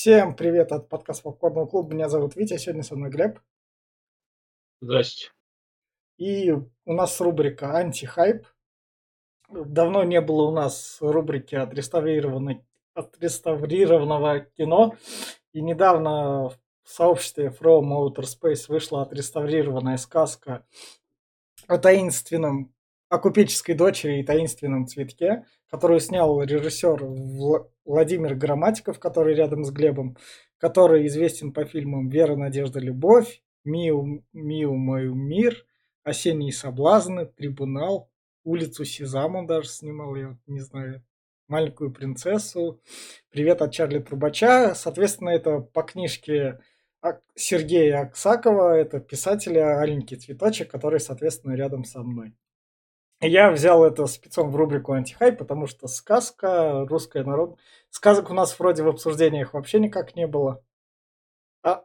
Всем привет от подкаста Попкорного клуба. Меня зовут Витя, сегодня со мной Глеб. Здрасте. И у нас рубрика «Антихайп». Давно не было у нас рубрики отреставрированной, отреставрированного кино. И недавно в сообществе From Outer Space вышла отреставрированная сказка о таинственном о купеческой дочери и таинственном цветке, которую снял режиссер Владимир Грамматиков, который рядом с Глебом, который известен по фильмам «Вера, надежда, любовь», «Миу, Миу, мой мир», «Осенние соблазны», «Трибунал», «Улицу Сезам» он даже снимал, я не знаю, «Маленькую принцессу», «Привет от Чарли Трубача». Соответственно, это по книжке Сергея Аксакова, это писателя «Аленький цветочек», который, соответственно, рядом со мной. Я взял это спецом в рубрику антихай, потому что сказка, русская народ... Сказок у нас вроде в обсуждениях вообще никак не было. А,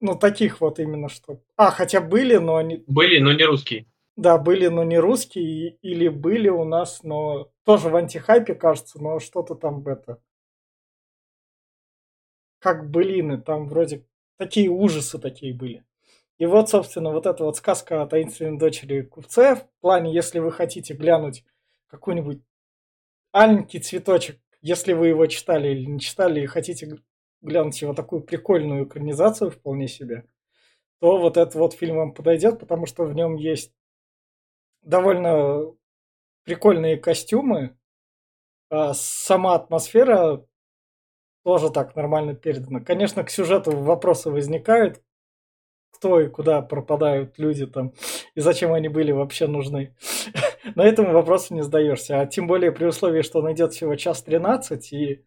ну, таких вот именно что... А, хотя были, но они... Были, но не русские. Да, были, но не русские. Или были у нас, но тоже в антихайпе, кажется, но что-то там это... Как былины, там вроде такие ужасы такие были. И вот, собственно, вот эта вот сказка о таинственной дочери купце, в плане, если вы хотите глянуть какой-нибудь аленький цветочек, если вы его читали или не читали, и хотите глянуть его такую прикольную экранизацию вполне себе, то вот этот вот фильм вам подойдет, потому что в нем есть довольно прикольные костюмы, а сама атмосфера тоже так нормально передана. Конечно, к сюжету вопросы возникают, кто и куда пропадают люди там, и зачем они были вообще нужны. На этом вопросу не сдаешься. А тем более при условии, что он идет всего час 13, и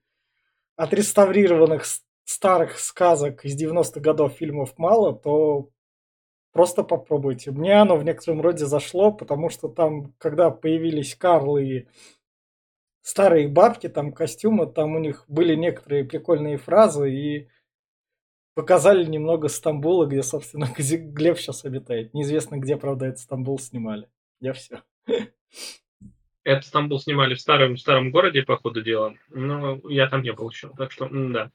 отреставрированных старых сказок из 90-х годов фильмов мало, то просто попробуйте. Мне оно в некотором роде зашло, потому что там, когда появились Карл и старые бабки, там костюмы, там у них были некоторые прикольные фразы, и Показали немного Стамбула, где, собственно, Глеб сейчас обитает. Неизвестно, где, правда, этот Стамбул снимали. Я все. Это Стамбул снимали в старом, в старом городе, по ходу дела. Но я там не был еще. Так что, да.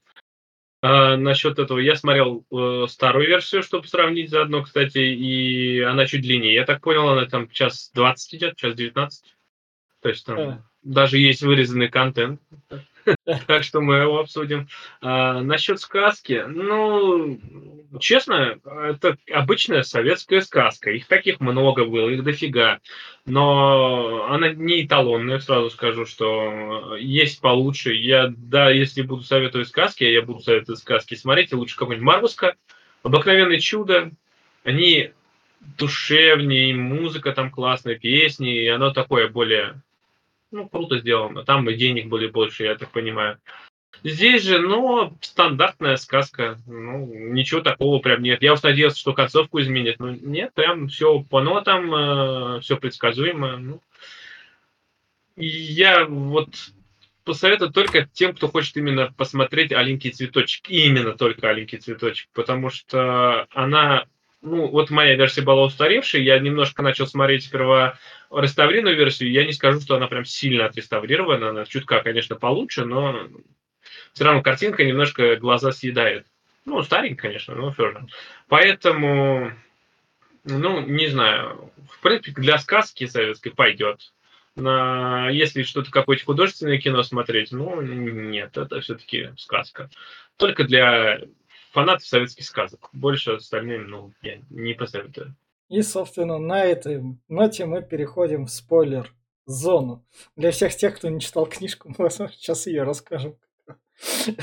А, насчет этого, я смотрел э, старую версию, чтобы сравнить заодно, кстати, и она чуть длиннее. Я так понял, она там час 20 идет, час 19. То есть там а. даже есть вырезанный контент. Так что мы его обсудим. А, насчет сказки. Ну, честно, это обычная советская сказка. Их таких много было, их дофига. Но она не эталонная, сразу скажу, что есть получше. Я, да, если буду советовать сказки, я буду советовать сказки, смотрите лучше какой-нибудь Марвуска, Обыкновенное чудо. Они душевнее, музыка там классная, песни, и оно такое более ну, круто сделано. Там и денег были больше, я так понимаю. Здесь же, ну, стандартная сказка. Ну, ничего такого прям нет. Я уж надеялся, что концовку изменят. Но нет, прям все по нотам, э, все предсказуемо. Ну. И я вот посоветую только тем, кто хочет именно посмотреть «Аленький цветочек». Именно только «Аленький цветочек». Потому что она ну, вот моя версия была устаревшей, я немножко начал смотреть сперва реставрированную версию, я не скажу, что она прям сильно отреставрирована, она чутка, конечно, получше, но все равно картинка немножко глаза съедает. Ну, старенькая, конечно, но все же. Поэтому, ну, не знаю, в принципе, для сказки советской пойдет. На, если что-то какое-то художественное кино смотреть, ну, нет, это все-таки сказка. Только для фанат советских сказок. Больше остальным, ну, я не посоветую. И, собственно, на этой ноте мы переходим в спойлер-зону. Для всех тех, кто не читал книжку, мы сейчас ее расскажем.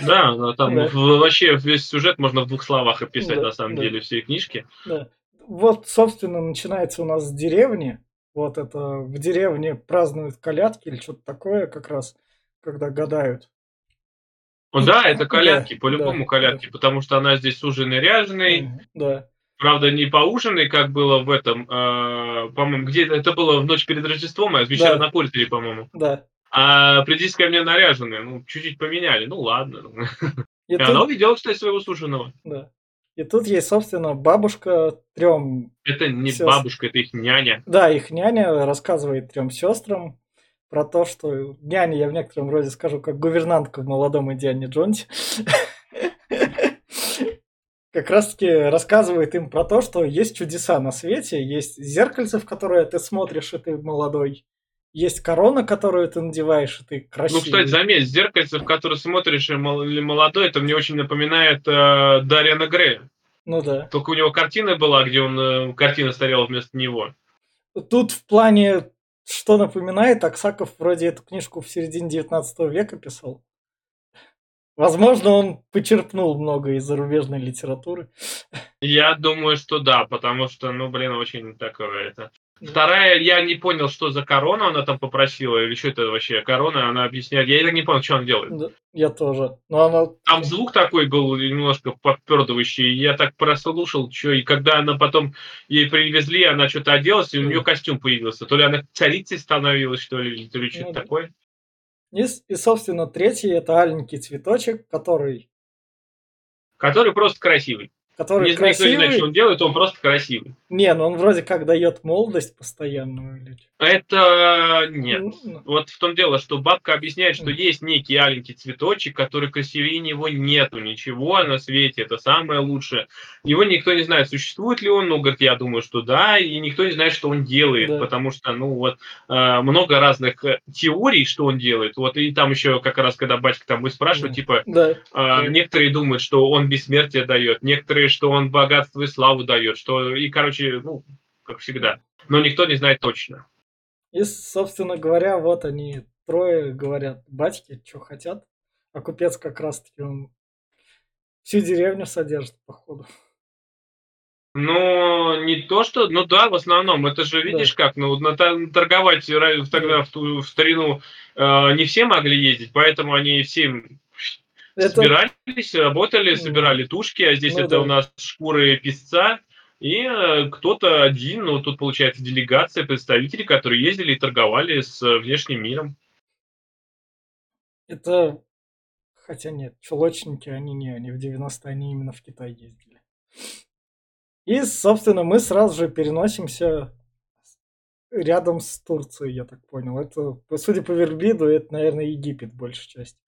Да, но там да. вообще весь сюжет можно в двух словах описать, да, на самом да. деле, все книжки. Да. Вот, собственно, начинается у нас с деревни. Вот это в деревне празднуют колядки или что-то такое как раз, когда гадают. Ну да, это колядки, да, по-любому да, колядки, да. потому что она здесь ужиной ряженый. Да. Правда, не поужиной, как было в этом, э, по-моему, где это было в ночь перед Рождеством, а вечера да. на пультере, по-моему. Да. А придись ко мне наряженные, ну, чуть-чуть поменяли, ну ладно. И, и тут... она увидела, кстати, своего суженого. Да. И тут есть, собственно, бабушка трем. Это не сестр... бабушка, это их няня. Да, их няня рассказывает трем сестрам, про то, что няня, я в некотором роде скажу, как гувернантка в молодом Индиане Джонсе. как раз-таки рассказывает им про то, что есть чудеса на свете, есть зеркальце, в которое ты смотришь, и ты молодой, есть корона, которую ты надеваешь, и ты красивый. Ну, кстати, заметь, зеркальце, в которое смотришь, и молодой, это мне очень напоминает э, Дарьяна Грея. Ну да. Только у него картина была, где он э, картина стояла вместо него. Тут в плане, что напоминает, Аксаков вроде эту книжку в середине 19 века писал. Возможно, он почерпнул много из зарубежной литературы. Я думаю, что да, потому что, ну, блин, очень такое это. Вторая, я не понял, что за корона она там попросила, или что это вообще корона, она объясняет. Я не понял, что она делает. Да, я тоже. Но она... Там звук такой был немножко подпердывающий, я так прослушал, что и когда она потом ей привезли, она что-то оделась, и у нее костюм появился. То ли она царицей становилась, что ли, то ли что-то ну, такое. И, и, собственно, третий это аленький цветочек, который... Который просто красивый который Если красивый. никто не знает, что он делает, он просто красивый. Не, ну он вроде как дает молодость постоянную. Это нет. Ну, ну. Вот в том дело, что бабка объясняет, что есть некий аленький цветочек, который красивее него нету ничего на свете. Это самое лучшее. Его никто не знает, существует ли он. Ну, говорит, я думаю, что да. И никто не знает, что он делает. Да. Потому что, ну, вот э, много разных э, теорий, что он делает. Вот и там еще как раз, когда батька там вы спрашивают, типа, да. Да. некоторые думают, что он бессмертие дает. Некоторые, что он богатство и славу дает. Что, и, короче, ну, как всегда. Но никто не знает точно. И, собственно говоря, вот они трое говорят, батьки, что хотят. А купец как раз-таки он всю деревню содержит, походу. Ну, не то, что... Ну да, в основном. Это же, видишь да. как, ну, торговать тогда да. в, в старину э, не все могли ездить, поэтому они все это... собирались, работали, собирали тушки, а здесь ну, это да. у нас шкуры песца, и э, кто-то один, ну тут получается делегация, представители, которые ездили и торговали с э, внешним миром. Это, хотя нет, чулочники, они не, они в 90-е, они именно в Китай ездили. И, собственно, мы сразу же переносимся рядом с Турцией, я так понял. Это, судя по Верблиду, это, наверное, Египет большая часть.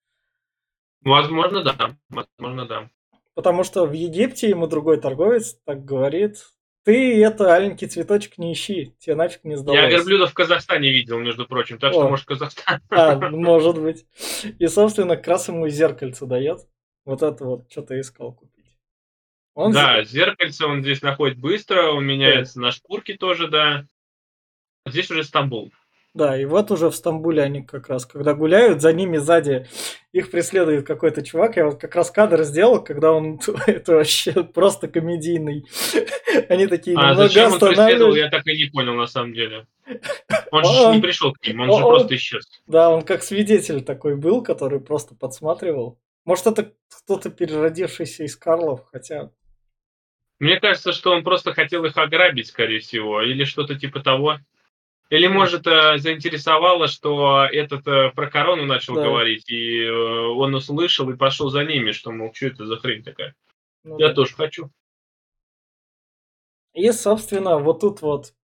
Возможно, да. Возможно, да. Потому что в Египте ему другой торговец так говорит, ты это аленький цветочек не ищи, тебе нафиг не сдалось. Я верблюда в Казахстане видел, между прочим, так О. что может Казахстан. А, может быть. И, собственно, как раз ему зеркальце дает. Вот это вот, что ты искал купить. Он да, зеркальце он здесь находит быстро, он меняется да. на шкурке тоже, да. Здесь уже Стамбул. Да, и вот уже в Стамбуле они как раз, когда гуляют, за ними сзади их преследует какой-то чувак. Я вот как раз кадр сделал, когда он это вообще просто комедийный. Они такие а зачем он преследовал, я так и не понял на самом деле. Он же не пришел к ним, он, же просто исчез. Да, он как свидетель такой был, который просто подсматривал. Может, это кто-то переродившийся из Карлов, хотя... Мне кажется, что он просто хотел их ограбить, скорее всего, или что-то типа того. Или, может, э, заинтересовало, что этот э, про корону начал да. говорить, и э, он услышал и пошел за ними, что, мол, что это за хрень такая. Ну, Я да. тоже хочу. И, собственно, вот тут вот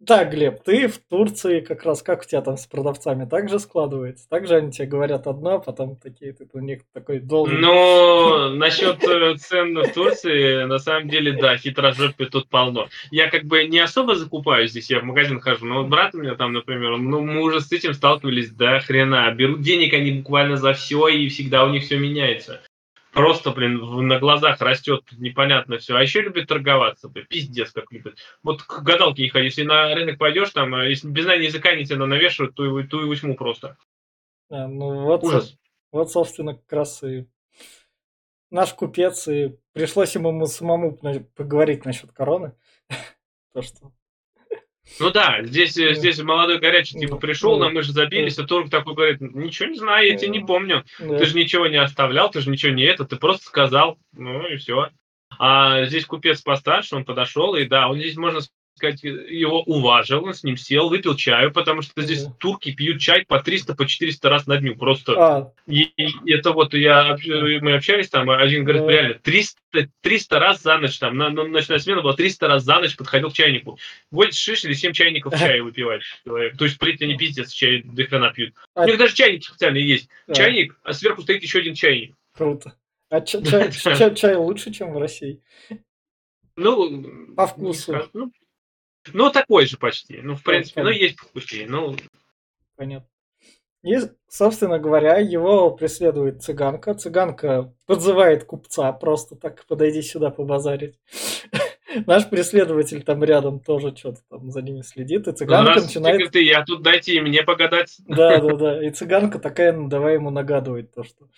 да, Глеб, ты в Турции как раз, как у тебя там с продавцами, так же складывается? Так же они тебе говорят одно, а потом такие, ты у них такой должен... Ну, насчет э, цен в Турции, на самом деле, да, хитрожопи тут полно. Я как бы не особо закупаю здесь, я в магазин хожу, но вот брат у меня там, например, ну, мы уже с этим сталкивались до хрена. Берут денег они буквально за все, и всегда у них все меняется просто, блин, на глазах растет непонятно все. А еще любят торговаться, блин, пиздец как любят. Вот к гадалке не ходи, если на рынок пойдешь, там, э, если без знания языка не тебя навешивают, то, то и возьму просто. А, ну вот, Ужас. вот, собственно, как раз и наш купец, и пришлось ему самому поговорить насчет короны. То, что ну да, здесь, mm. здесь молодой горячий типа пришел, нам мы же забились, а Турк такой говорит, ничего не знаю, я тебя не помню. Ты же ничего не оставлял, ты же ничего не это, ты просто сказал, ну и все. А здесь купец постарше, он подошел, и да, он здесь, можно сказать, его уважил, с ним сел, выпил чаю, потому что здесь mm. турки пьют чай по 300, по 400 раз на дню, просто. А. И, и это вот я, мы общались там, один говорит, mm. реально, 300, 300 раз за ночь, там, на, на ночная смена была 300 раз за ночь, подходил к чайнику. 6 или 7 чайников чая выпивает человек. То есть, блин, они пиздец, чай до хрена пьют. А. У них даже чайник специальный есть. А. Чайник, а сверху стоит еще один чайник. Круто. А ча- чай, чай- чай лучше, чем в России? Ну, По вкусу. ну, ну, такой же почти. Ну, в принципе, ну, есть вкуснее. Ну, Понятно. И, собственно говоря, его преследует цыганка. Цыганка подзывает купца просто так, подойди сюда побазарить. Наш преследователь там рядом тоже что-то там за ними следит, и цыганка начинает... и я тут дайте и мне погадать. Да, да, да. И цыганка такая, ну, давай ему нагадывает то, что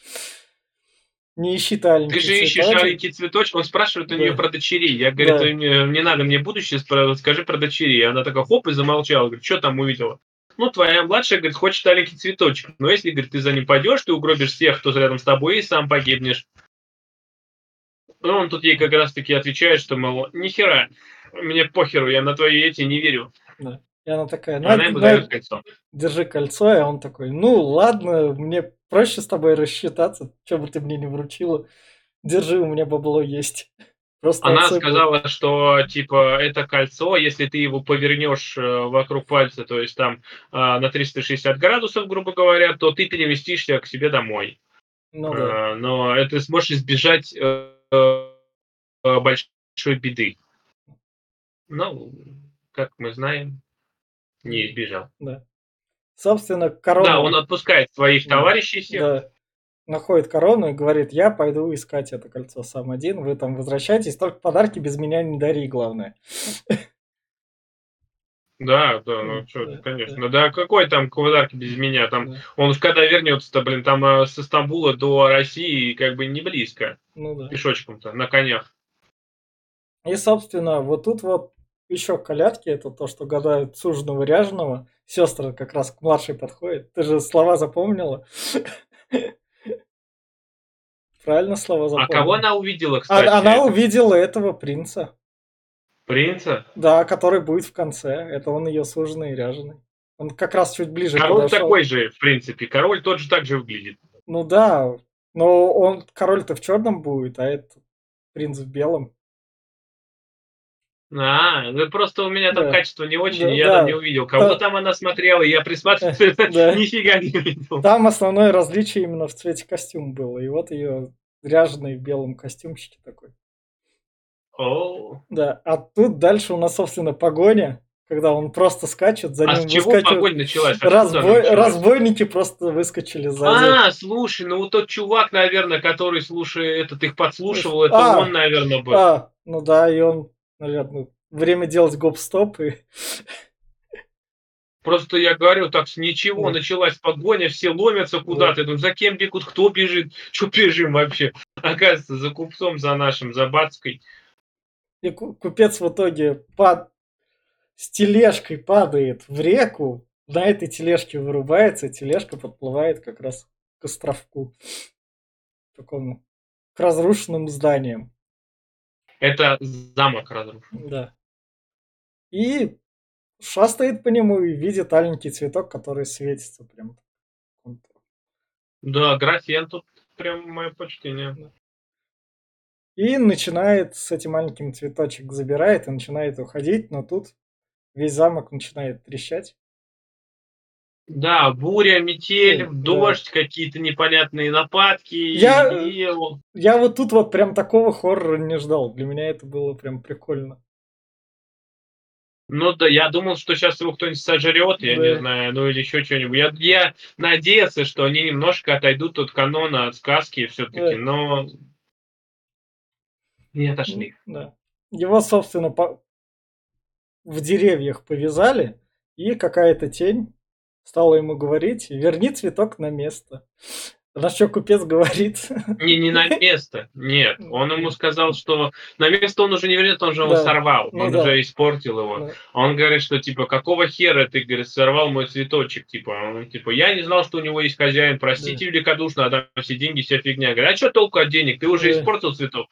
не ищи Ты же ищешь маленький цветочек, он спрашивает у Да. нее про дочерей. Я говорю, Да. «Ты мне- не надо мне будущее, скажи про дочерей. Она такая, хоп, и замолчала. Говорит, что там увидела? Ну, твоя младшая, говорит, хочет маленький цветочек. Но если, говорит, ты за ним пойдешь, ты угробишь всех, кто рядом с тобой, и сам погибнешь. Ну, он тут ей как раз-таки отвечает, что, мол, нихера, мне похеру, я на твои эти не верю. Да. И она такая, ну, Она ему ну, дает кольцо. держи кольцо, и он такой, ну ладно, мне проще с тобой рассчитаться, что бы ты мне не вручила. Держи, у меня бабло есть. Просто Она отсыпал. сказала, что типа это кольцо, если ты его повернешь э, вокруг пальца, то есть там э, на 360 градусов, грубо говоря, то ты переместишься к себе домой. Ну да. Э, Но это сможешь избежать большой беды. Ну, как мы знаем, не избежал. да. Собственно, корону... Да, он отпускает своих Да. товарищей всех. да, находит корону и говорит, я пойду искать это кольцо сам один, вы там возвращайтесь, только подарки без меня не дари, главное. Да, да, ну Да, что, да, конечно. Да. какой там подарки без меня? Там Да. он уж когда вернется-то, блин, там э, с Стамбула до России как бы не близко. Ну да. Пешочком-то, на конях. И, собственно, вот тут вот еще колядки, это то, что гадают суженого ряженого. Сестра как раз к младшей подходит. Ты же слова запомнила? Правильно слова А запомнила? кого она увидела, А- кстати? Она Это увидела этого принца. Принца? Да, который будет в конце. Это он ее суженый и ряженый. Он как раз чуть ближе Король подошел. такой же, в принципе. Король тот же так же выглядит. Ну да, но он король-то в черном будет, а это принц в белом. А, ну просто у меня там Да. качество не очень, Да, и я да. там не увидел. Кого Да. там она смотрела, я присматривался, Да. нифига не видел. Там основное различие именно в цвете костюма было. И вот ее ряженый в белом костюмчике такой. О, Да, а тут дальше у нас, собственно, погоня, когда он просто скачет, за А ним с чего выскакивают- погонь началась? Она Разбой- началась? Разбойники просто выскочили сзади. А, слушай, ну вот тот чувак, наверное, который, слушай, этот их подслушивал, это А. он, наверное, был. А, ну да, и он, наверное, время делать гоп-стоп и Просто я говорю, так с ничего Да. началась погоня, все ломятся куда-то. Думаю, за кем бегут, кто бежит, что бежим вообще? Оказывается, за купцом, за нашим, за Бацкой. И ку- купец в итоге пад... с тележкой падает в реку, на этой тележке вырубается, и тележка подплывает как раз к островку. Такому. К разрушенным зданиям. Это замок разрушен. Да. И шастает по нему и видит аленький цветок, который светится прям. Да, графен тут прям мое почтение. И начинает с этим маленьким цветочек забирает и начинает уходить, но тут весь замок начинает трещать. Да, буря, метель, Да. дождь, какие-то непонятные нападки. Я- и- Я вот тут вот прям такого хоррора не ждал. Для меня это было прям прикольно. Ну да, я думал, что сейчас его кто-нибудь сожрет, я Да. не знаю, ну или еще что-нибудь. Я, я надеялся, что они немножко отойдут от канона, от сказки все-таки, Да. но не отошли. Да. Его, собственно, по- в деревьях повязали, и какая-то тень стала ему говорить, верни цветок на место. На что купец говорит, Не, не на место, нет. Он ему сказал, что на место он уже не вернет, он же его Да. сорвал, Ну он да. уже испортил его. Да. Он говорит, что типа, какого хера ты, говорит, сорвал мой цветочек? Типа, он типа, я не знал, что у него есть хозяин, простите великодушно, отдам все деньги, вся фигня. Говорит, а что толку от денег? Ты уже Да. испортил цветок.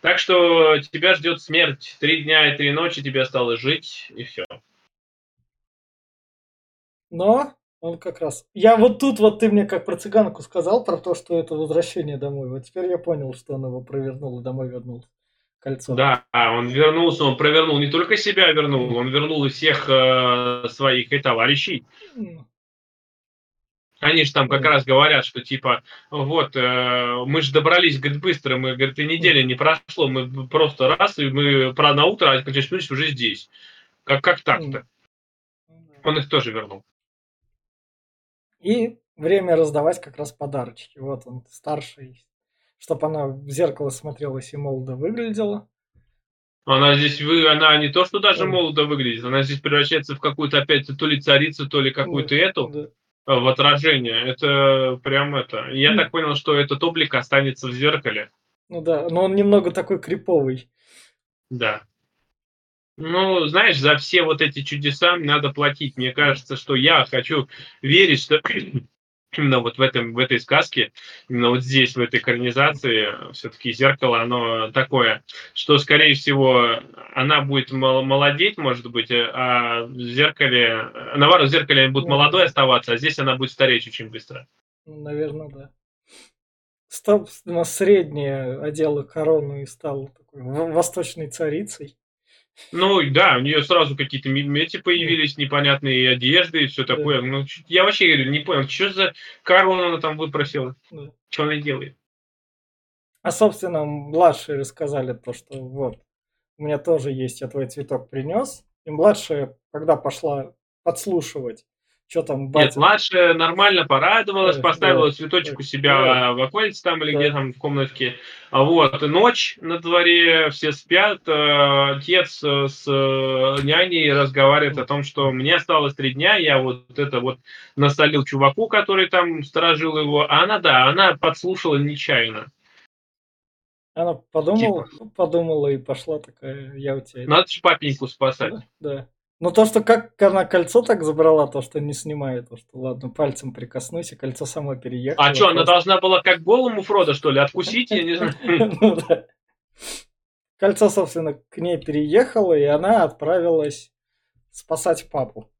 Так что тебя ждет смерть. Три дня и три ночи тебе осталось жить, и все. Но он как раз... Я вот тут вот ты мне как про цыганку сказал, про то, что это возвращение домой. Вот теперь я понял, что он его провернул и домой вернул кольцо. Да, он вернулся, он провернул, не только себя вернул, он вернул и всех э, своих и товарищей. Они же там как раз говорят, что типа, вот, э, мы же добрались, говорит, быстро, мы, говорит, и недели не прошло, мы просто раз, и мы про на утро, а очнулись уже здесь. Как, как так-то? Он их тоже вернул. И время раздавать как раз подарочки. Вот он, старший, чтобы она в зеркало смотрелась и молодо выглядела. Она здесь, вы, она не то, что даже Да. молодо выглядит, она здесь превращается в какую-то опять то ли царицу, то ли какую-то эту, Да. э, в отражение. Это прям это. Я так понял, что этот облик останется в зеркале. Ну да, но он немного такой криповый. Да. Ну, знаешь, за все вот эти чудеса надо платить. Мне кажется, что я хочу верить, что именно вот в, этом, в этой сказке, именно вот здесь, в этой экранизации, все-таки зеркало, оно такое, что, скорее всего, она будет мол- молодеть, может быть, а в зеркале, наоборот, в зеркале будет Ну, молодой оставаться, а здесь она будет стареть очень быстро. Ну, наверное, да. Стоп, на среднее одела корону и стал такой восточной царицей. Ну, да, у нее сразу какие-то ме- эти появились, непонятные одежды и все Да. такое. Ну, ч- я вообще говорю, не понял, что за корону она там выпросила? Да. Что она делает? А, собственно, младшие рассказали то, что вот, у меня тоже есть, я твой цветок принес. И младшая, когда пошла подслушивать, что там Нет, батя... младшая нормально порадовалась, Да, поставила цветочек у себя в окольце там или Да. где там в комнатке. А вот ночь на дворе, все спят, э, отец э, с э, няней разговаривает о том, что мне осталось три дня, я вот это вот насолил чуваку, который там сторожил его. А она, да, она подслушала нечаянно. Она подумала, Типа. подумала и пошла такая, я у тебя... Надо же папеньку спасать. Да, да. Но то, что как она кольцо так забрала, то, что не снимает, то, что ладно, пальцем прикоснусь, и кольцо само переехало. А что, она должна была как голому Фрода, что ли, откусить? Я не знаю. Ну. Кольцо, собственно, к ней переехало, и она отправилась спасать папу.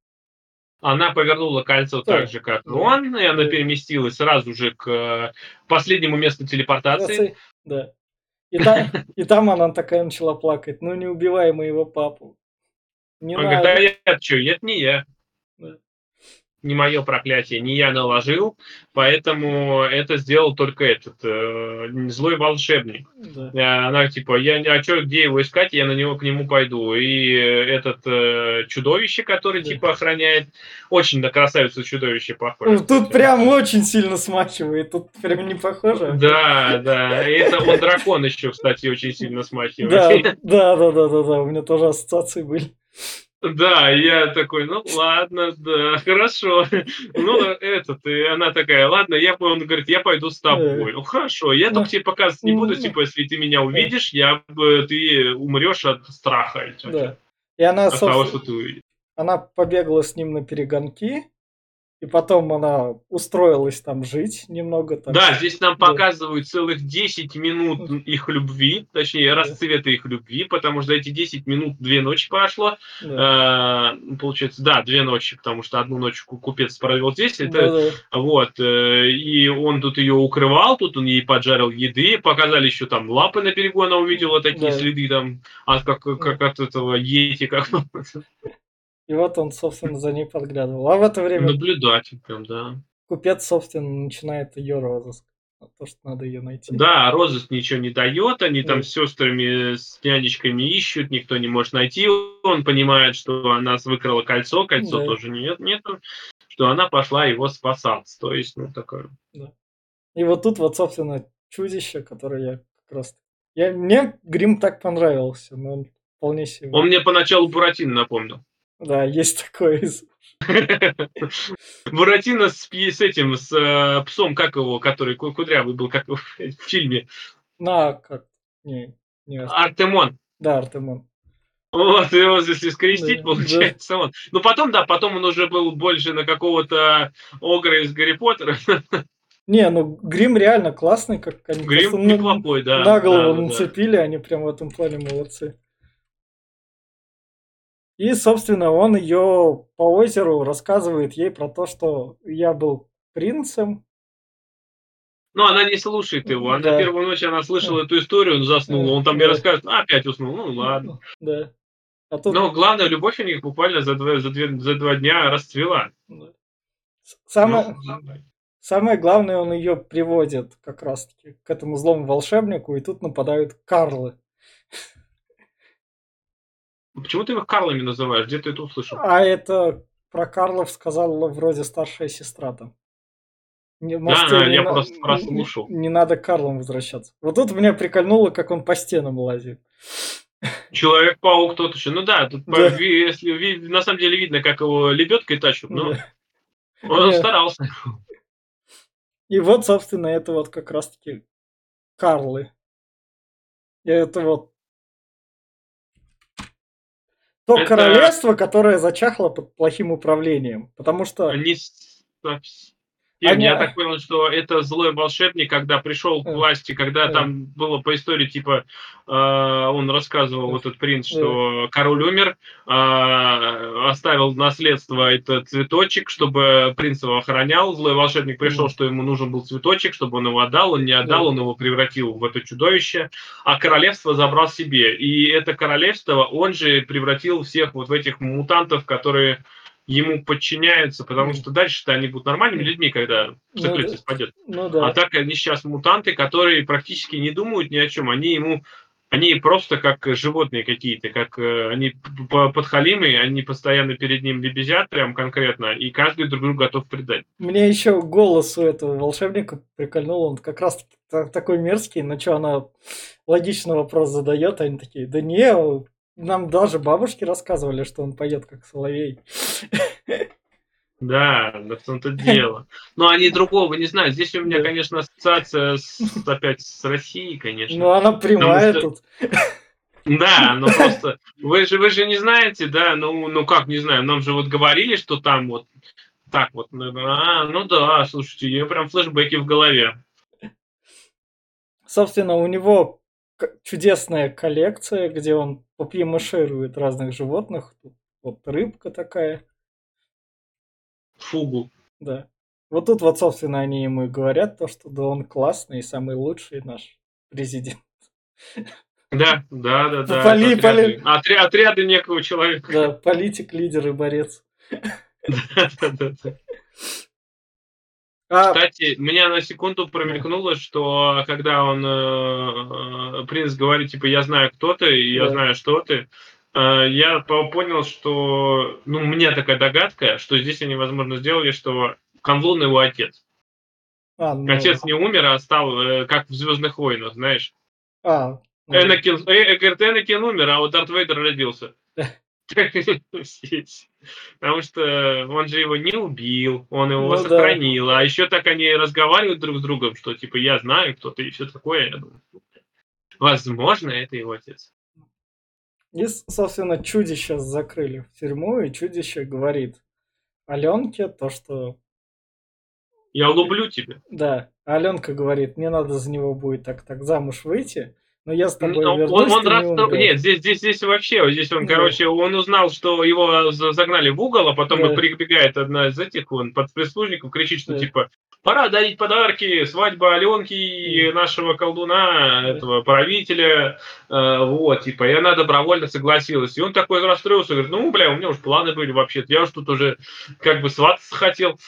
Она повернула кольцо так же, как он, и она переместилась сразу же к э, последнему месту телепортации. Да. И там, и там она такая начала плакать. Ну не убивай моего папу. Не Он надо. говорит, да я что, это не я. Да. Не мое проклятие, не я наложил, поэтому это сделал только этот э, злой волшебник. Да. Э, Она типа, я не- а что, где его искать, я на него к нему пойду. И э, этот э, чудовище, который Да. типа охраняет, очень на красавицу чудовище похоже. Ну, Тут прям очень сильно смачивает. Тут прям не похоже. Да, да. И это он дракон еще, кстати, очень сильно Да, смахивает. да, да, да, да, да. У меня тоже ассоциации были. Да, я такой, ну ладно, да, хорошо. Ну, этот, и она такая, ладно, я, он говорит, я пойду с тобой. Ну, хорошо, я только тебе показывать не буду, типа, если ты меня увидишь, я, ты умрешь от страха. Да. И она, От того, что ты увидишь. она побегала с ним на перегонки, и потом она устроилась там жить немного. Там. Да, здесь нам Да. показывают целых 10 минут их любви, точнее, Да. расцвета их любви, потому что за эти 10 минут две ночи прошло. Да. Э, Получается, да, две ночи, потому что одну ночь ку- купец провел здесь. Это Да-да. Вот, э, и он тут ее укрывал, тут он ей поджарил еды, показали еще там лапы на берегу, она увидела такие Да. следы там, от, как, как от этого ети, как И вот он, собственно, за ней подглядывал. А в это время наблюдатель прям, да. купец, собственно, начинает ее розыск. То, что надо ее найти. Да, розыск ничего не дает, они там Да. с сестрами, с нянечками ищут, никто не может найти. Он понимает, что она выкрала кольцо, кольцо Да. тоже нет, нету, что она пошла его спасаться. То есть, ну, такое. И вот тут вот, собственно, чудище, которое я как раз... Я, мне грим так понравился, но он вполне себе... Он мне поначалу Буратино напомнил. Да, есть такое. из- Буратино с, с этим, с э, псом, как его, который ку- кудрявый был, как в в фильме. На, как? Не, не Ар- Артемон. Да, Артемон. Вот, его если скрестить, Да, получается он. Ну, потом, да, потом он уже был больше на какого-то огра из Гарри Поттера. Не, ну грим реально классный, как они Грим неплохой, да. на голову да, да, да. нацепили, они прям в этом плане молодцы. И, собственно, он ее по озеру рассказывает ей про то, что я был принцем. Ну, она не слушает его. Она Да. первую ночь она слышала эту историю, он заснул. Он там Да. мне рассказывает, а, опять уснул. Ну, ладно. Да. А тут Но главное, любовь у них буквально за два, за две- за два дня расцвела. да. самое, Ну, самое главное, он ее приводит как раз-таки к этому злому волшебнику, и тут нападают Карлы. Почему ты их Карлами называешь? Где ты это услышал? А это про Карлов сказала вроде старшая сестра там. Не, может, да, я на... просто прослушал. Не, не надо к Карлам возвращаться. Вот тут меня прикольнуло, как он по стенам лазит. Человек-паук тот еще. Ну да, тут да. если на самом деле видно, как его лебедкой тащут, но да. он Нет. старался. И вот, собственно, это вот как раз-таки Карлы. И это вот то это... королевство, которое зачахло под плохим управлением. Потому что... Они они... Я так понял, что это злой волшебник, когда пришел к власти, когда там было по истории, типа, э, он рассказывал, вот этот принц, что король умер, э, оставил наследство этот цветочек, чтобы принц его охранял. Злой волшебник пришел, что ему нужен был цветочек, чтобы он его отдал, он не отдал, он его превратил в это чудовище, а королевство забрал себе. И это королевство он же превратил всех вот в этих мутантов, которые ему подчиняются, потому что дальше-то они будут нормальными людьми, когда циклицис ну, спадет. Ну, да. А так они сейчас мутанты, которые практически не думают ни о чем. Они ему они просто как животные какие-то, как э, они подхалимы, они постоянно перед ним лебезят прям конкретно, и каждый друг другу готов предать. Мне еще голос у этого волшебника прикольнул, он как раз такой мерзкий, но что она логичный вопрос задает, они такие, да не, нам даже бабушки рассказывали, что он поет как соловей. Да, да в том-то дело. Но они другого не знают. Здесь у меня, конечно, ассоциация с, опять с Россией, конечно. Ну, она прямая что... тут. Да, но просто вы же вы же не знаете, да, ну ну как не знаю, нам же вот говорили, что там вот так вот, а, ну да, слушайте, я прям флешбеки в голове. Собственно, у него чудесная коллекция, где он попьемаширует разных животных. Тут вот рыбка такая. Фугу. Да. Вот тут вот, собственно, они ему и говорят то, что да он классный и самый лучший наш президент. Да, да, да, да. Поли, отряды, поли... Отри, отряды некого человека. Да, политик, лидер и борец. Да, да, да. А... Кстати, меня на секунду промелькнуло, что когда он э, э, принц говорит, типа, я знаю, кто ты, и я знаю, что ты, э, я понял, что, ну, у меня такая догадка, что здесь они, возможно, сделали, что Канлун его отец. А, ну... Отец не умер, а стал э, как в Звездных войнах, знаешь. А, ну... Энакин, э, говорит, Энакин умер, а вот Дарт Вейдер родился. Потому что он же его не убил, он его ну, сохранил. Да. А еще так они разговаривают друг с другом, что типа я знаю, кто ты и все такое. Я думаю, возможно, это его отец. И, собственно, чудище закрыли в тюрьму, и чудище говорит Аленке то, что... Я люблю тебя. Да, Аленка говорит, мне надо за него будет так-так замуж выйти. Но я с тобой ну, вернусь, он, он раз, не Нет, здесь, здесь, здесь вообще, здесь он, да. короче, он узнал, что его загнали в угол, а потом да. прибегает одна из этих, он под прислужником кричит, что да. типа, пора дарить подарки, свадьба Аленки и нашего колдуна, этого правителя, э, вот, типа, и она добровольно согласилась. И он такой расстроился, говорит, ну, бля, у меня уже планы были вообще-то, я уж тут уже как бы свататься хотел.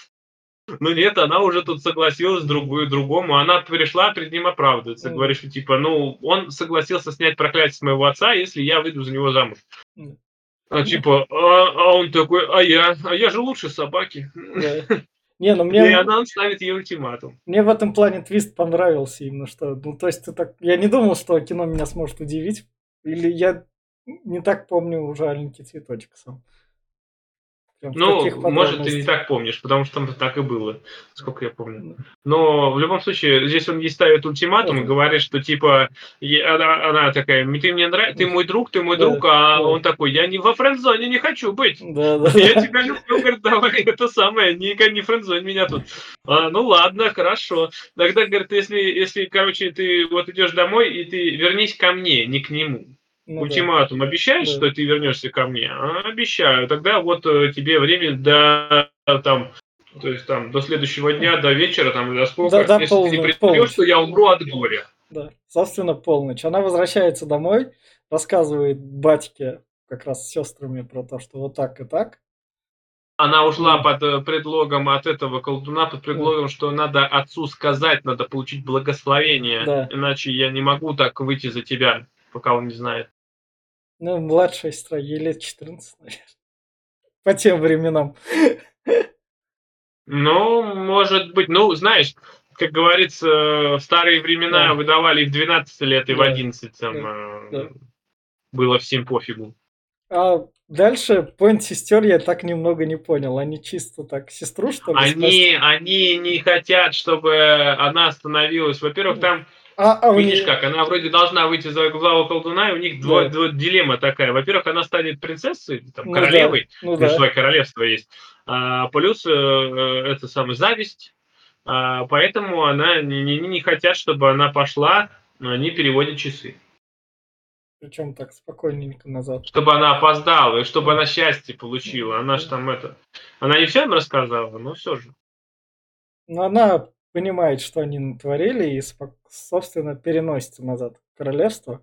Ну нет, она уже тут согласилась другую, другому. Она пришла перед ним оправдываться. Mm. Говорит, что типа, ну, он согласился снять проклятие с моего отца, если я выйду за него замуж. Mm. А типа, а, а он такой, а я, а я же лучше собаки. Yeah. Не, ну мне... И она ставит ей ультиматум. Мне в этом плане твист понравился именно, что, ну, то есть ты так... Я не думал, что кино меня сможет удивить. Или я не так помню «Жаленький цветочек» сам. Ну, может, ты не так помнишь, потому что там так и было, сколько я помню. Но в любом случае, здесь он ей ставит ультиматум и говорит, что типа она, она такая, ты мне нравишься, ты мой друг, ты мой да, друг, а да. он такой, я не во френдзоне не хочу быть. Да, да. Я тебя люблю, говорит, давай, это самое, не, не френдзонь меня тут. А, ну ладно, хорошо. Тогда, говорит, если, если, короче, ты вот идешь домой, и ты вернись ко мне, не к нему. Ну, Ультиматум да. обещаешь, да. что ты вернешься ко мне? А, обещаю. Тогда вот э, тебе время до там, то есть там до следующего дня, до вечера, там, до сколько, да, да, если полный, ты не придешь, что я умру от горя. Да, собственно, полночь. Она возвращается домой, рассказывает батьке как раз с сестрами про то, что вот так и так. Она ушла под э, предлогом от этого колдуна, под предлогом, что надо отцу сказать, надо получить благословение. Да. Иначе я не могу так выйти за тебя, пока он не знает. Ну, младшая сестра, ей лет 14, наверное. По тем временам. Ну, может быть. Ну, знаешь, как говорится, в старые времена Да. выдавали и в 12 лет, и в Да. 11 там, Да. э, Да. было всем пофигу. А дальше поинт сестер я так немного не понял. Они чисто так сестру, что ли, спасти? Они, они не хотят, чтобы она остановилась. Во-первых, там, А, а видишь нее- как, она вроде должна выйти за главу колдуна, и у них Да. дво- дилемма такая. Во-первых, она станет принцессой, там, Ну да, королевой, Ну у нее да. свое королевство есть. А, плюс э, э, это самая зависть. А, поэтому она не, не, не хотят, чтобы она пошла, но они переводят часы. Причем так спокойненько назад. Чтобы она опоздала, и чтобы она счастье получила. Она же там это... Она не всем рассказала, но все же. Но она понимает, что они натворили, и, собственно, переносится назад в королевство.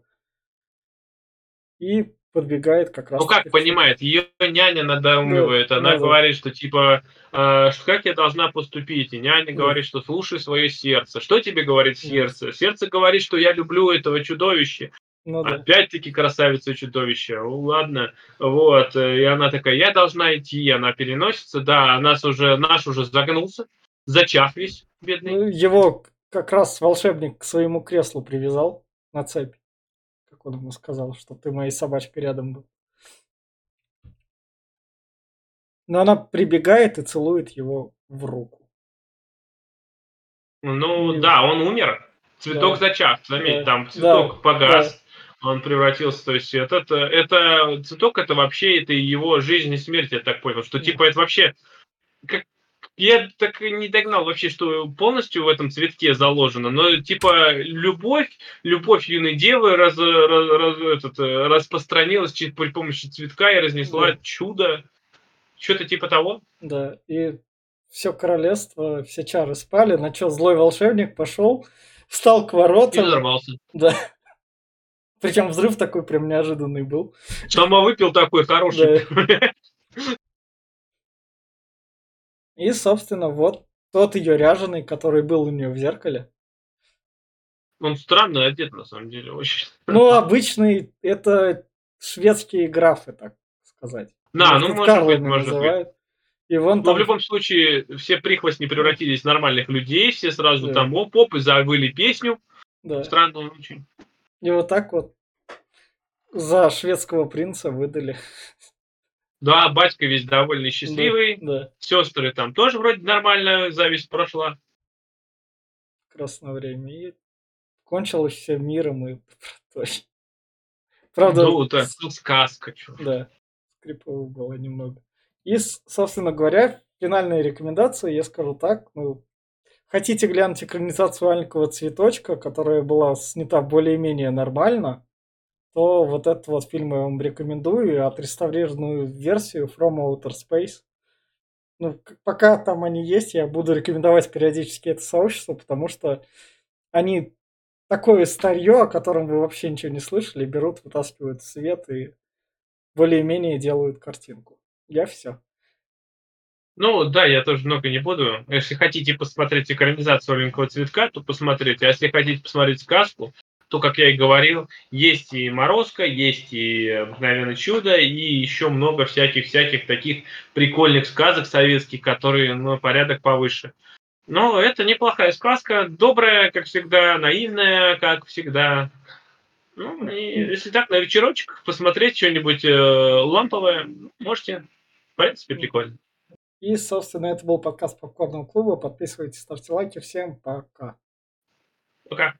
И подбегает как раз... Ну как понимает, ее няня надоумывает, Да, она да. говорит, что типа, э, что как я должна поступить, и няня Да. говорит, что слушай свое сердце. Что тебе говорит Да. сердце? Сердце говорит, что я люблю этого чудовища. Ну да. Опять-таки красавица чудовище. Ну, ладно. Вот. И она такая, я должна идти. Она переносится. Да, нас уже, наш уже загнулся. Зачах весь, бедный. Ну, его как раз волшебник к своему креслу привязал на цепь. Как он ему сказал, что ты моей собачкой рядом был. Но она прибегает и целует его в руку. Ну И- да, он умер. Цветок Да. зачах, заметь, Да. там цветок Да. погас. Он превратился, то есть этот, это, это цветок, это вообще это его жизнь и смерть, я так понял, что Да. типа это вообще, как, я так и не догнал вообще, что полностью в этом цветке заложено, но типа любовь, любовь юной девы раз, раз- раз- этот, распространилась чи- при помощи цветка и разнесла Да. чудо, что-то типа того. Да, и все королевство, все чары спали, на что злой волшебник пошел, встал к И воротам. взорвался. Да. Причем взрыв такой прям неожиданный был. Сама выпил такой хороший. И, собственно, вот тот ее ряженый, который был у нее в зеркале. Он странно одет, на самом деле, очень. Ну, обычный, это шведские графы, так сказать. Да, ну, может быть, Карлами может быть. называют. И вон Но там... в любом случае, все прихвостни превратились в нормальных людей, все сразу Да. там оп-оп и завыли песню. да. Странно очень. И вот так вот за шведского принца выдали. Да, батька весь довольный, счастливый. Да, Сестры там тоже вроде нормально, зависть прошла. красное время. И кончилось все миром и. Правда, ну, это с- сказка. чё. Да, скрипово было немного. И, собственно говоря, финальные рекомендации, я скажу так, ну, хотите глянуть экранизацию «Маленького цветочка», которая была снята более-менее нормально, то вот этот вот фильм я вам рекомендую, отреставрированную версию From Outer Space. Ну, пока там они есть, я буду рекомендовать периодически это сообщество, потому что они такое старье, о котором вы вообще ничего не слышали, берут, вытаскивают свет и более-менее делают картинку. Я все. Ну, да, я тоже много не буду. Если хотите посмотреть экранизацию «Маленького цветка», то посмотрите. А если хотите посмотреть сказку, то, как я и говорил, есть и «Морозко», есть и «Обыкновенное чудо», и еще много всяких-всяких таких прикольных сказок советских, которые на порядок повыше. Но это неплохая сказка, добрая, как всегда, наивная, как всегда. Ну, и если так, на вечерочек посмотреть что-нибудь э, ламповое, ну, можете. В принципе, прикольно. И, собственно, это был подкаст Попкорного клуба. Подписывайтесь, ставьте лайки. Всем пока. Пока.